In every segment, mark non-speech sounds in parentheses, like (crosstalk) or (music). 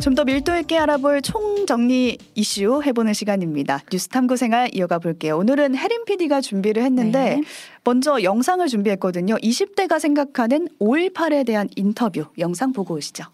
좀 더 밀도 있게 알아볼 총정리 이슈 해보는 시간입니다. 뉴스 탐구 생활 이어가 볼게요. 오늘은 혜림 PD가 준비를 했는데 네. 먼저 영상을 준비했거든요. 20대가 생각하는 5.18에 대한 인터뷰 영상 보고 오시죠.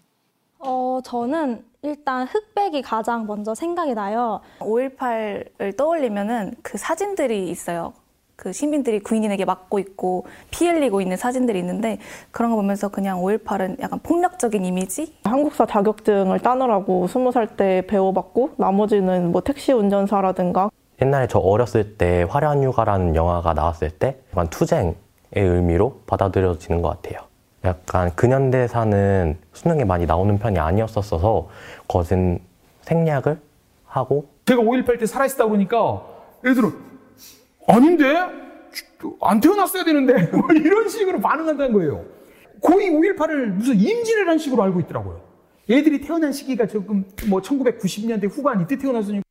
어, 저는 일단 흑백이 가장 먼저 생각이 나요. 5.18을 떠올리면은 그 사진들이 있어요. 그 시민들이 군인에게 맞고 있고 피 흘리고 있는 사진들이 있는데 그런 거 보면서 그냥 5.18은 약간 폭력적인 이미지? 한국사 자격증을 따느라고 스무 살때 배워봤고 나머지는 뭐 택시 운전사라든가 옛날에 저 어렸을 때 화려한 휴가라는 영화가 나왔을 때 약간 투쟁의 의미로 받아들여지는 것 같아요. 약간 근현대사는 수능에 많이 나오는 편이 아니었었어서 거진 생략을 하고 제가 5.18 때 살아있다 그러니까 애들은 아닌데? 안 태어났어야 되는데 (laughs) 뭐 이런 식으로 반응한다는 거예요. 거의 5.18을 무슨 임진왜란 식으로 알고 있더라고요. 애들이 태어난 시기가 조금 뭐 1990년대 후반 이때 태어났으니까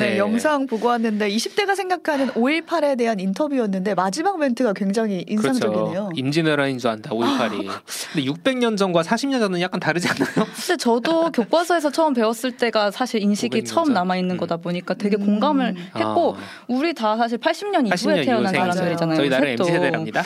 네, 네. 영상 보고 왔는데 20대가 생각하는 5.18에 대한 인터뷰였는데 마지막 멘트가 굉장히 인상적이네요. 그렇죠. 임진왜란인 줄 안다 5.18이. 근데 600년 전과 40년 전은 약간 다르지 않나요? (laughs) 근데 저도 교과서에서 처음 배웠을 때가 사실 인식이 500년 처음 전? 남아 있는 음. 거다 보니까 되게 음. 공감을 했고 아. 우리 다 사실 80년 80년 이후에 이후 태어난. 사람들이잖아요. 저희 셋도. MZ 세대랍니다.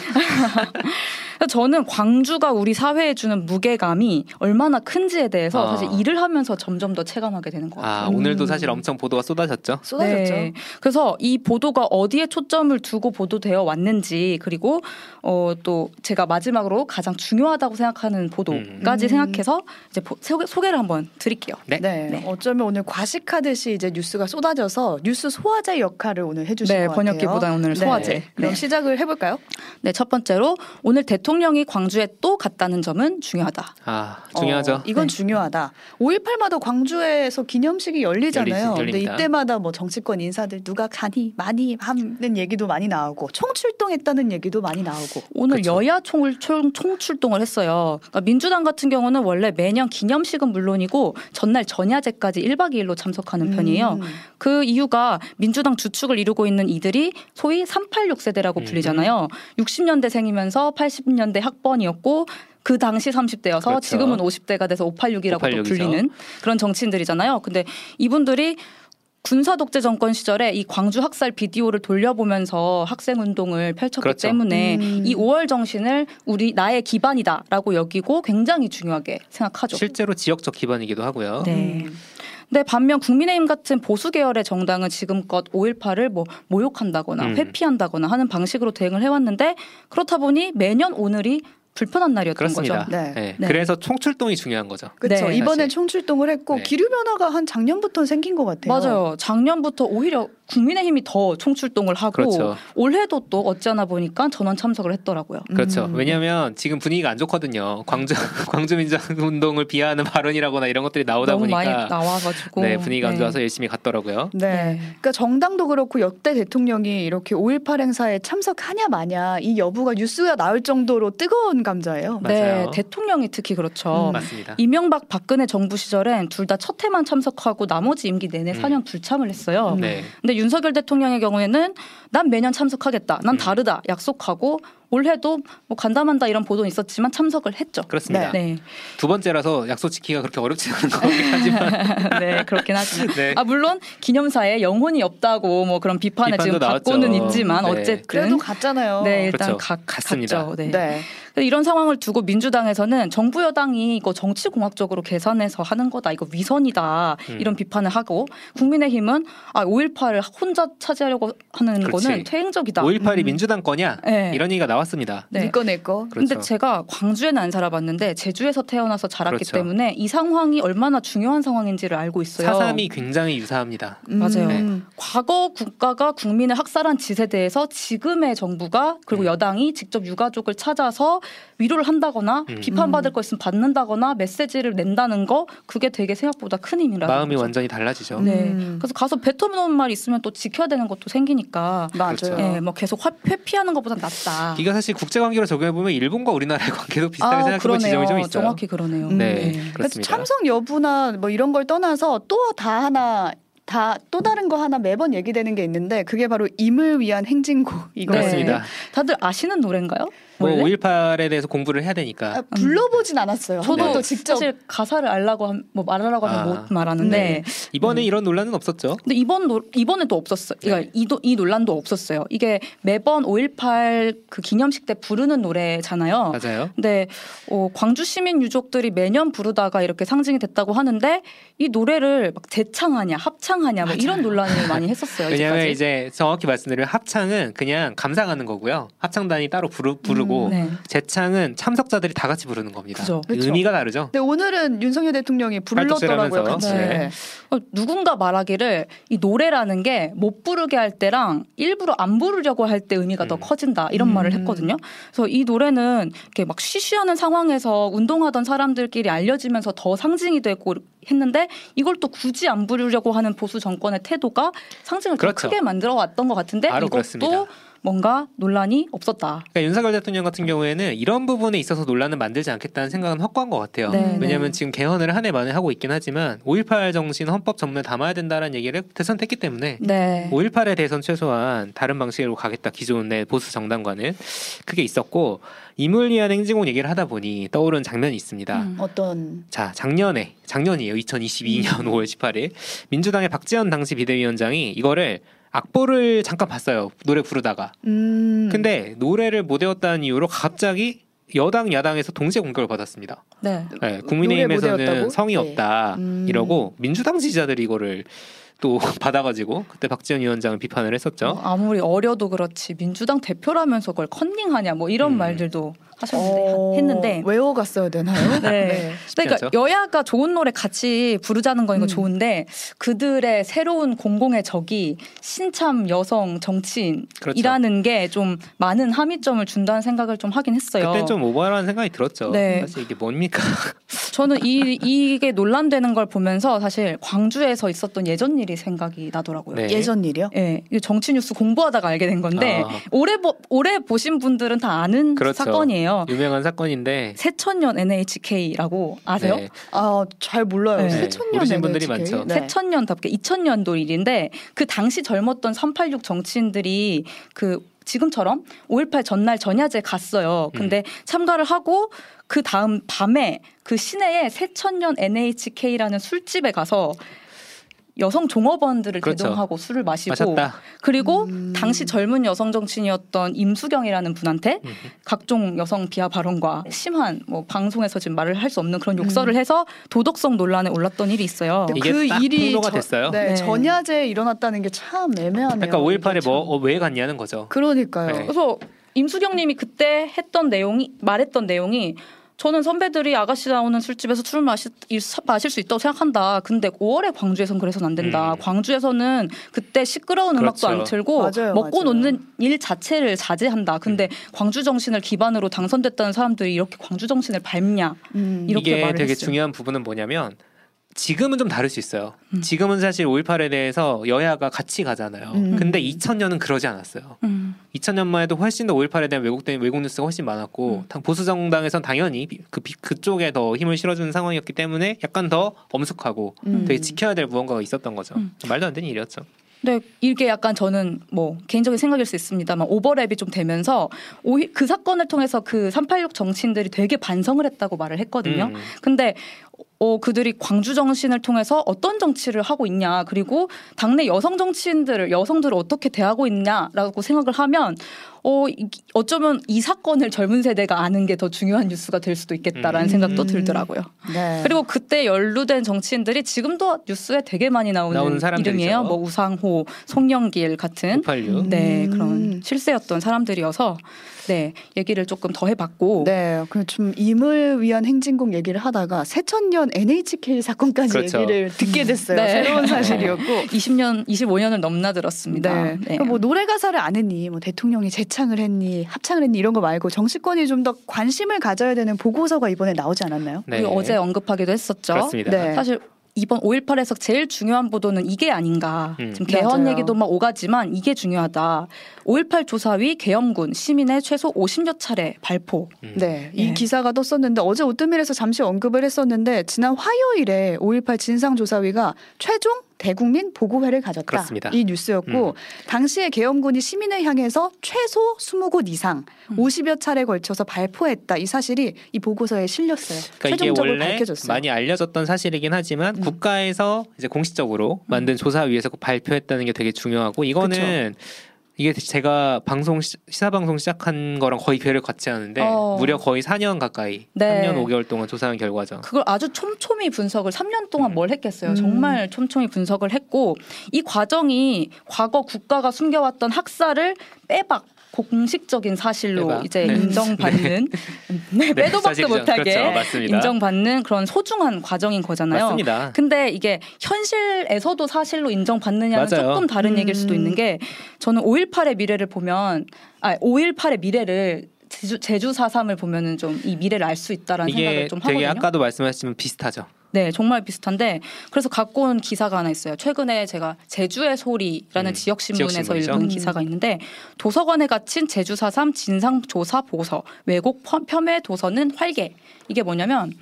저는 광주가 우리 사회에 주는 무게감이 얼마나 큰지에 대해서 아. 사실 일을 하면서 점점 더 체감하게 되는 것 같아요. 아 오늘도 사실 엄청 보도가 쏟아졌죠. 쏟아졌죠. 네. 그래서 이 보도가 어디에 초점을 두고 보도되어 왔는지 그리고 어, 또 제가 마지막으로 가장 중요하다고 생각하는 보도까지 음. 생각해서 이제 보- 소개, 소개를 한번 드릴게요. 네. 네. 네. 어쩌면 오늘 과식하듯이 이제 뉴스가 쏟아져서 뉴스 소화제 역할을 오늘 해주신 네, 것 같아요. 번역기보다 오늘 소화제. 네. 그럼 네. 시작을 해볼까요? 네, 첫 번째로 오늘 대통령 이 광주에 또 갔다는 점은 중요하다. 아 중요하죠. 어, 이건 네. 중요하다. 5.18마다 광주에서 기념식이 열리잖아요. 열리지, 근데. 이때마다 뭐 정치권 인사들 누가 가니 많이 하는 얘기도 많이 나오고 총출동했다는 얘기도 많이 나오고. 오늘 그렇죠. 여야 총, 총, 총출동을 했어요. 그러니까 민주당 같은 경우는 원래 매년 기념식은 물론이고 전날 전야제까지 1박 2일로 참석하는 편이에요. 음. 그 이유가 민주당 주축을 이루고 있는 이들이 소위 386 세대라고 음. 불리잖아요. 60년대생이면서 80 년대 학번이었고 그 당시 30대여서 그렇죠. 지금은 50대가 돼서 586이라고 586 이죠. 불리는 그런 정치인들이잖아요. 근데 이분들이 군사 독재 정권 시절에 이 광주 학살 비디오를 돌려보면서 학생 운동을 펼쳤기 그렇죠. 때문에 음. 이 5월 정신을 우리 나의 기반이다라고 여기고 굉장히 중요하게 생각하죠. 실제로 지역적 기반이기도 하고요. 네. 음. 근데 반면 국민의힘 같은 보수 계열의 정당은 지금껏 5.18을 뭐 모욕한다거나 음. 회피한다거나 하는 방식으로 대응을 해왔는데 그렇다 보니 매년 오늘이 불편한 날이었던 그렇습니다. 거죠. 네. 네. 네. 그래서 총출동이 중요한 거죠. 그렇죠. 네. 이번에. 총출동을 했고 네. 기류 변화가 한 작년부터 생긴 것 같아요. 맞아요. 작년부터 오히려 국민의힘이 더 총출동을 하고 그렇죠. 올해도 또 어찌하나 보니까 전원 참석을 했더라고요. 그렇죠. 음. 왜냐하면 지금 분위기가 안 좋거든요. 광주 (laughs) 광주 민주 운동을 비하하는 발언이라거나 이런 것들이 나오다 너무 많이 보니까 나와가지고 네 분위기가 안 네. 좋아서 열심히 갔더라고요. 네. 네. 그러니까 정당도 그렇고 역대 대통령이 이렇게 5.18 행사에 참석하냐 마냐 이 여부가 뉴스가 나올 정도로 뜨거운 감자예요. 맞아요. 네, 대통령이 특히 그렇죠. 음. 맞습니다. 이명박 박근혜 정부 시절엔 둘 다 첫 해만 참석하고 나머지 임기 내내 음. 4년 불참을 했어요. 네. 근데 윤석열 대통령의 경우에는 난 매년 참석하겠다. 난 음. 다르다. 약속하고 올해도 뭐 간담한다 이런 보도는 있었지만 참석을 했죠. 그렇습니다. 네. 두 번째라서 약속 지키기가 그렇게 어렵지 않은 것 같긴 하지만 (laughs) 네, 그렇긴 하지만. (laughs) 네. 아, 물론 기념사에 영혼이 없다고 뭐 그런 비판을 지금 나왔죠. 받고는 있지만 네. 어쨌든 그래도 갔잖아요. 네, 일단 그렇죠. 가, 갔습니다. 갔죠. 네. 네. 이런 상황을 두고 민주당에서는 정부 여당이 이거 정치 공학적으로 계산해서 하는 거다. 이거 위선이다. 음. 이런 비판을 하고 국민의힘은 아, 5.18을 혼자 차지하려고 하는 그렇지. 거는 퇴행적이다. 5.18이 음. 민주당 거냐 네. 이런 얘기가 나왔 습니다. 네. 니꺼 내꺼. 그렇죠. 근데 제가 광주에는 안 살아봤는데 제주에서 태어나서 자랐기 그렇죠. 때문에 이 상황이 얼마나 중요한 상황인지를 알고 있어요. 사삼이 굉장히 유사합니다. 맞아요. 음. 과거 국가가 국민을 학살한 짓에 대해서 지금의 정부가 그리고 음. 여당이 직접 유가족을 찾아서 위로를 한다거나 음. 비판받을 거 있으면 받는다거나 메시지를 낸다는 거 그게 되게 생각보다 큰 힘이라는 마음이 거죠. 완전히 달라지죠. 네. 음. 그래서 가서 뱉어놓은 말 있으면 또 지켜야 되는 것도 생기니까 맞아요. 그렇죠. 예, 뭐 계속 화- 회피하는 것보다 낫다. 이게 사실 국제 관계로 적용해 보면 일본과 우리나라의 (laughs) 관계도 비슷하게 아, 생각해 볼 그러네요. 지점이 좀 있어요. 정확히 그러네요. 음. 네, 그래서. 참석 여부나 뭐 이런 걸 떠나서 또 다 하나 다또 다른 거 하나 매번 얘기되는 게 있는데 그게 바로 임을 위한 행진곡 이거 네. 다들 아시는 노래인가요? 뭐 원래? 5.18에 대해서 공부를 해야 되니까. 아, 불러보진 않았어요. 한 저도 번도 직접 사실 가사를 알라고 함- 뭐 말하라고 하면 아. 못 말하는데 네. 이번에 이런 논란은 없었죠. 근데 이번 노, 이번에도 없었어요. 네. 그러니까 이, 도- 이 논란도 없었어요. 이게 매번 5.18 그 기념식 때 부르는 노래잖아요. 맞아요. 근데 어, 광주 시민 유족들이 매년 부르다가 이렇게 상징이 됐다고 하는데 이 노래를 막 재창하냐 합창하냐 뭐 이런 논란을 많이 했었어요. (laughs) 왜냐하면 이제까지. 이제 정확히 말씀드리면 합창은 그냥 감상하는 거고요. 합창단이 따로 부르, 부르고 음, 네. 재창은 참석자들이 다 같이 부르는 겁니다. 그죠. 그쵸. 의미가 다르죠. 근데 오늘은 윤석열 대통령이 불렀더라고요. 같이. 네. 어, 누군가 말하기를 이 노래라는 게 못 부르게 할 때랑 일부러 안 부르려고 할 때 의미가 더 음. 커진다 이런 음. 말을 했거든요. 그래서 이 노래는 이렇게 막 쉬쉬하는 상황에서 운동하던 사람들끼리 알려지면서 더 상징이 되고 했는데 이걸 또 굳이 안 부르려고 하는 보수 정권의 태도가 상징을 더 그렇죠. 크게 만들어 왔던 것 같은데 바로 이것도 그렇습니다. 뭔가 논란이 없었다. 그러니까 윤석열 대통령 같은 경우에는 이런 부분에 있어서 논란을 만들지 않겠다는 생각은 확고한 것 같아요. 네, 왜냐하면 네. 지금 개헌을 한 해 만에 하고 있긴 하지만 5.18 정신 헌법 전문에 담아야 된다는 얘기를 대선했기 때문에 네. 5.18에 대해선 최소한 다른 방식으로 가겠다 기존 내 보수 정당과는 그게 있었고 위한 행진곡 얘기를 하다 보니 떠오른 장면이 있습니다. 음. 어떤 자 작년에 작년이에요 2022년 5월 18일 민주당의 박지원 당시 비대위원장이 이거를 악보를 잠깐 봤어요 노래 부르다가 음. 근데 노래를 못 외웠다는 이유로 갑자기 여당 야당에서 동시에 공격을 받았습니다. 네. 네, 노래 못 국민의힘에서는? 성의 네. 없다 음. 이러고 민주당 지지자들이 이거를 또 (laughs) 받아가지고 그때 박지원 위원장은 비판을 했었죠. 뭐 아무리 어려도 그렇지 민주당 대표라면서 그걸 컨닝하냐 뭐 이런 음. 말들도 하셨는데 어, 했는데 외워갔어야 되나요? (laughs) 네. 그러니까 않죠? 여야가 좋은 노래 같이 부르자는 건 이거 음. 좋은데 그들의 새로운 공공의 적이 신참 여성 정치인이라는 게좀 많은 함의점을 준다는 생각을 좀 하긴 했어요. 그때 좀 오버라는 생각이 들었죠. 네. 사실 이게 뭡니까? (laughs) 저는 이 이게 논란되는 걸 보면서 사실 광주에서 있었던 예전 일이 생각이 나더라고요. 네. 예전 일이요? 예, 이거 정치 뉴스 공부하다가 알게 된 건데 아. 오래 보, 오래 보신 분들은 다 아는 그렇죠. 사건이에요. 유명한 사건인데 새천년 NHK라고 아세요? 네. 아, 잘 몰라요. 네. 새천년 모르시는 분들이 NHK. 많죠. 네. 새천년답게 2000년도 일인데 그 당시 젊었던 386 정치인들이 그 지금처럼 5.18 전날 전야제 갔어요. 음. 근데 참가를 하고 그 다음 밤에 그 시내에 새천년 NHK라는 술집에 가서 여성 종업원들을 그렇죠. 대동하고 술을 마시고 마셨다. 그리고 음. 당시 젊은 여성 정치인이었던 임수경이라는 분한테 음. 각종 여성 비하 발언과 심한 뭐 방송에서 지금 말을 할 수 없는 그런 음. 욕설을 해서 도덕성 논란에 올랐던 일이 있어요. 이게 그딱 일이 폭로가 저- 됐어요. 네, 네. 전야제에 일어났다는 게 참 애매하네요. 그러니까 5.18에 이게 뭐 참. 왜 갔냐는 거죠. 그러니까요. 네. 그래서 임수경님이 그때 했던 내용이 말했던 내용이 저는 선배들이 아가씨 나오는 술집에서 술을 마시, 일- 마실 수 있다고 생각한다. 근데 5월에 광주에선 그래서는 안 된다. 음. 광주에서는 그때 시끄러운 음악도 그렇죠. 안 틀고 맞아요, 먹고 맞아요. 노는 일 자체를 자제한다. 근데 음. 광주 정신을 기반으로 당선됐다는 사람들이 이렇게 광주 정신을 밟냐? 음. 이렇게 이게 말을 되게 했어요. 중요한 부분은 뭐냐면 지금은 좀 다를 수 있어요. 음. 지금은 사실 5.18에 대해서 여야가 같이 가잖아요. 음. 근데 2000년은 그러지 않았어요. 음. 2000년만 해도 훨씬 더 5.18에 대한 왜곡된 왜곡 뉴스가 훨씬 많았고 음. 당- 보수 정당에선 당연히 비- 그 비- 그쪽에 더 힘을 실어주는 상황이었기 때문에 약간 더 엄숙하고 음. 되게 지켜야 될 무언가가 있었던 거죠. 음. 말도 안 되는 일이었죠. 네, 이게 약간 저는 뭐 개인적인 생각일 수 있습니다만 오버랩이 좀 되면서 오히, 그 사건을 통해서 그 386 정치인들이 되게 반성을 했다고 말을 했거든요. 음. 근데 어, 그들이 광주 정신을 통해서 어떤 정치를 하고 있냐, 그리고 당내 여성 정치인들을 여성들을 어떻게 대하고 있냐라고 생각을 하면 어, 이- 어쩌면 이 사건을 젊은 세대가 아는 게 더 중요한 뉴스가 될 수도 있겠다라는 음. 생각도 들더라고요. 네. 그리고 그때 연루된 정치인들이 지금도 뉴스에 되게 많이 나오는, 나오는. 이름이에요. 뭐 우상호, 송영길 같은 586. 네 음. 그런 실세였던 사람들이어서 네 얘기를 조금 더 해봤고 네, 그좀 임을 위한 행진곡 얘기를 하다가 새천년 NHK 사건까지 그렇죠. 얘기를 듣게 됐어요. 네. 새로운 사실이었고. (laughs) 20년, 25년을 넘나들었습니다. 네. 그러니까 뭐 노래 가사를 아느니 뭐 대통령이 재창을 했니 합창을 했니 이런 거 말고 정치권이 좀 더 관심을 가져야 되는 보고서가 이번에 나오지 않았나요? 네. 우리 어제 언급하기도 했었죠. 그렇습니다. 네. 사실 이번 5.18에서 제일 중요한 보도는 이게 아닌가. 음. 지금 개헌 맞아요. 얘기도 막 오가지만 이게 중요하다. 5.18 조사위 계엄군 시민의 최소 50여 차례 발포. 음. 네, 이 네. 기사가 떴었는데 어제 오뜨밀에서 잠시 언급을 했었는데 지난 화요일에 5.18 진상조사위가 최종 대국민 보고회를 가졌다. 그렇습니다. 이 뉴스였고 음. 당시에 계엄군이 시민을 향해서 최소 20곳 이상 음. 50여 차례 걸쳐서 발포했다. 이 사실이 이 보고서에 실렸어요. 그러니까 최종적으로 원래 밝혀졌어요. 많이 알려졌던 사실이긴 하지만 음. 국가에서 이제 공식적으로 만든 조사 위에서 발표했다는 게 되게 중요하고 이거는 이게 제가 방송 시- 시사 방송 시작한 거랑 거의 배를 같이 하는데 어. 무려 거의 4년 가까이 네. 3년 5개월 동안 조사한 결과죠. 그걸 아주 촘촘히 분석을 3년 동안 음. 뭘 했겠어요. 음. 정말 촘촘히 분석을 했고 이 과정이 과거 국가가 숨겨왔던 학살을 빼박 공식적인 사실로 빼박. 이제 네. 인정받는 네, (laughs) 빼도 박도. 못하게 그렇죠. 맞습니다. 인정받는 그런 소중한 과정인 거잖아요. 맞습니다. 근데 이게 현실에서도 사실로 인정받느냐는 맞아요. 조금 다른 음. 얘기일 수도 있는 게 저는 5.18의 미래를 보면 아 5.18의 미래를 제주, 제주 4.3을 보면은 좀 이 미래를 알 수 있다라는 생각을 좀 되게 하거든요. 아까도 말씀하셨지만 비슷하죠. 네, 정말 비슷한데 그래서 갖고 온 기사가 하나 있어요. 최근에 제가 제주의 소리라는 음, 지역 신문에서. 읽은 음. 기사가 있는데 도서관에 갇힌 제주 4.3 진상 조사 보고서 왜곡 펌- 폄훼 도서는 활개 이게 뭐냐면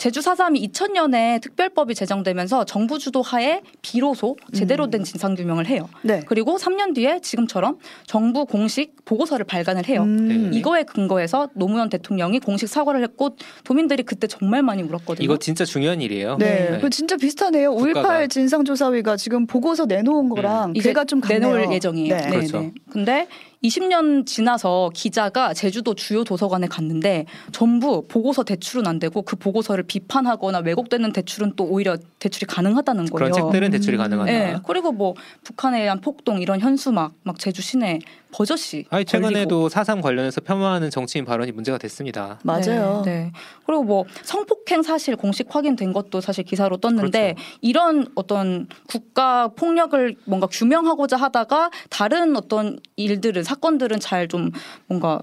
제주 4.3이 2000년에 특별법이 제정되면서 정부 주도 하에 비로소 제대로 된 진상 규명을 해요. 네. 그리고 3년 뒤에 지금처럼 정부 공식 보고서를 발간을 해요. 음. 네. 이거에 근거해서 노무현 대통령이 공식 사과를 했고 도민들이 그때 정말 많이 울었거든요. 이거 진짜 중요한 일이에요. 네, 그 진짜 비슷하네요. 국가가. 5.18 진상조사위가 지금 보고서 내놓은 거랑 이제 괴가 좀 같네요. 내놓을 예정이에요. 네. 네. 그렇죠. 네. 근데 20년 지나서 기자가 제주도 주요 도서관에 갔는데 전부 보고서 대출은 안 되고 그 보고서를 비판하거나 왜곡되는 대출은 또 오히려 대출이 가능하다는 그런 거예요. 책들은 대출이 가능하다. 네. 그리고 뭐 북한에 의한 폭동 이런 현수막 막 제주 시내 버젓이 아니. 최근에도 4.3 관련해서 폄하하는 정치인 발언이 문제가 됐습니다. 맞아요. 네, 네. 그리고 뭐 성폭행 사실 공식 확인된 것도 사실 기사로 떴는데 그렇죠. 이런 어떤 국가 폭력을 뭔가 규명하고자 하다가 다른 어떤 일들은 사건들은 잘 좀 뭔가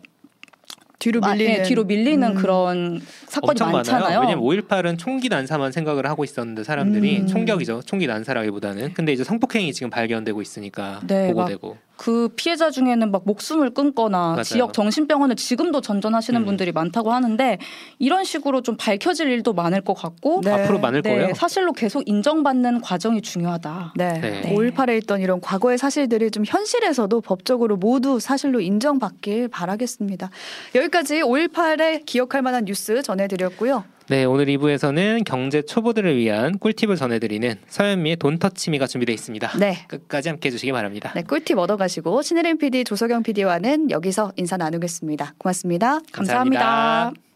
뒤로 아, 밀리는 예, 뒤로 밀리는 음. 그런 사건이 엄청 많잖아요. 많아요. 왜냐면 5.18은 총기 난사만 생각을 하고 있었는데 사람들이 음. 총격이죠. 총기 난사라기보다는. 근데 이제 성폭행이 지금 발견되고 있으니까 네, 보고되고. 그 피해자 중에는 막 목숨을 끊거나 맞아요. 지역 정신병원을 지금도 전전하시는 음. 분들이 많다고 하는데 이런 식으로 좀 밝혀질 일도 많을 것 같고 네. 앞으로 많을 네, 거예요. 사실로 계속 인정받는 과정이 중요하다. 네. 네. 5.18에 있던 이런 과거의 사실들이 좀 현실에서도 법적으로 모두 사실로 인정받길 바라겠습니다. 여기까지 5.18에 기억할 만한 뉴스 전해드렸고요. 네, 오늘 2부에서는 경제 초보들을 위한 꿀팁을 전해드리는 서현미의 돈터치미가 준비되어 있습니다. 네. 끝까지 함께 해주시기 바랍니다. 네, 꿀팁 얻어가시고 신혜림 PD, 조석영 PD와는 여기서 인사 나누겠습니다. 고맙습니다. 감사합니다. 감사합니다.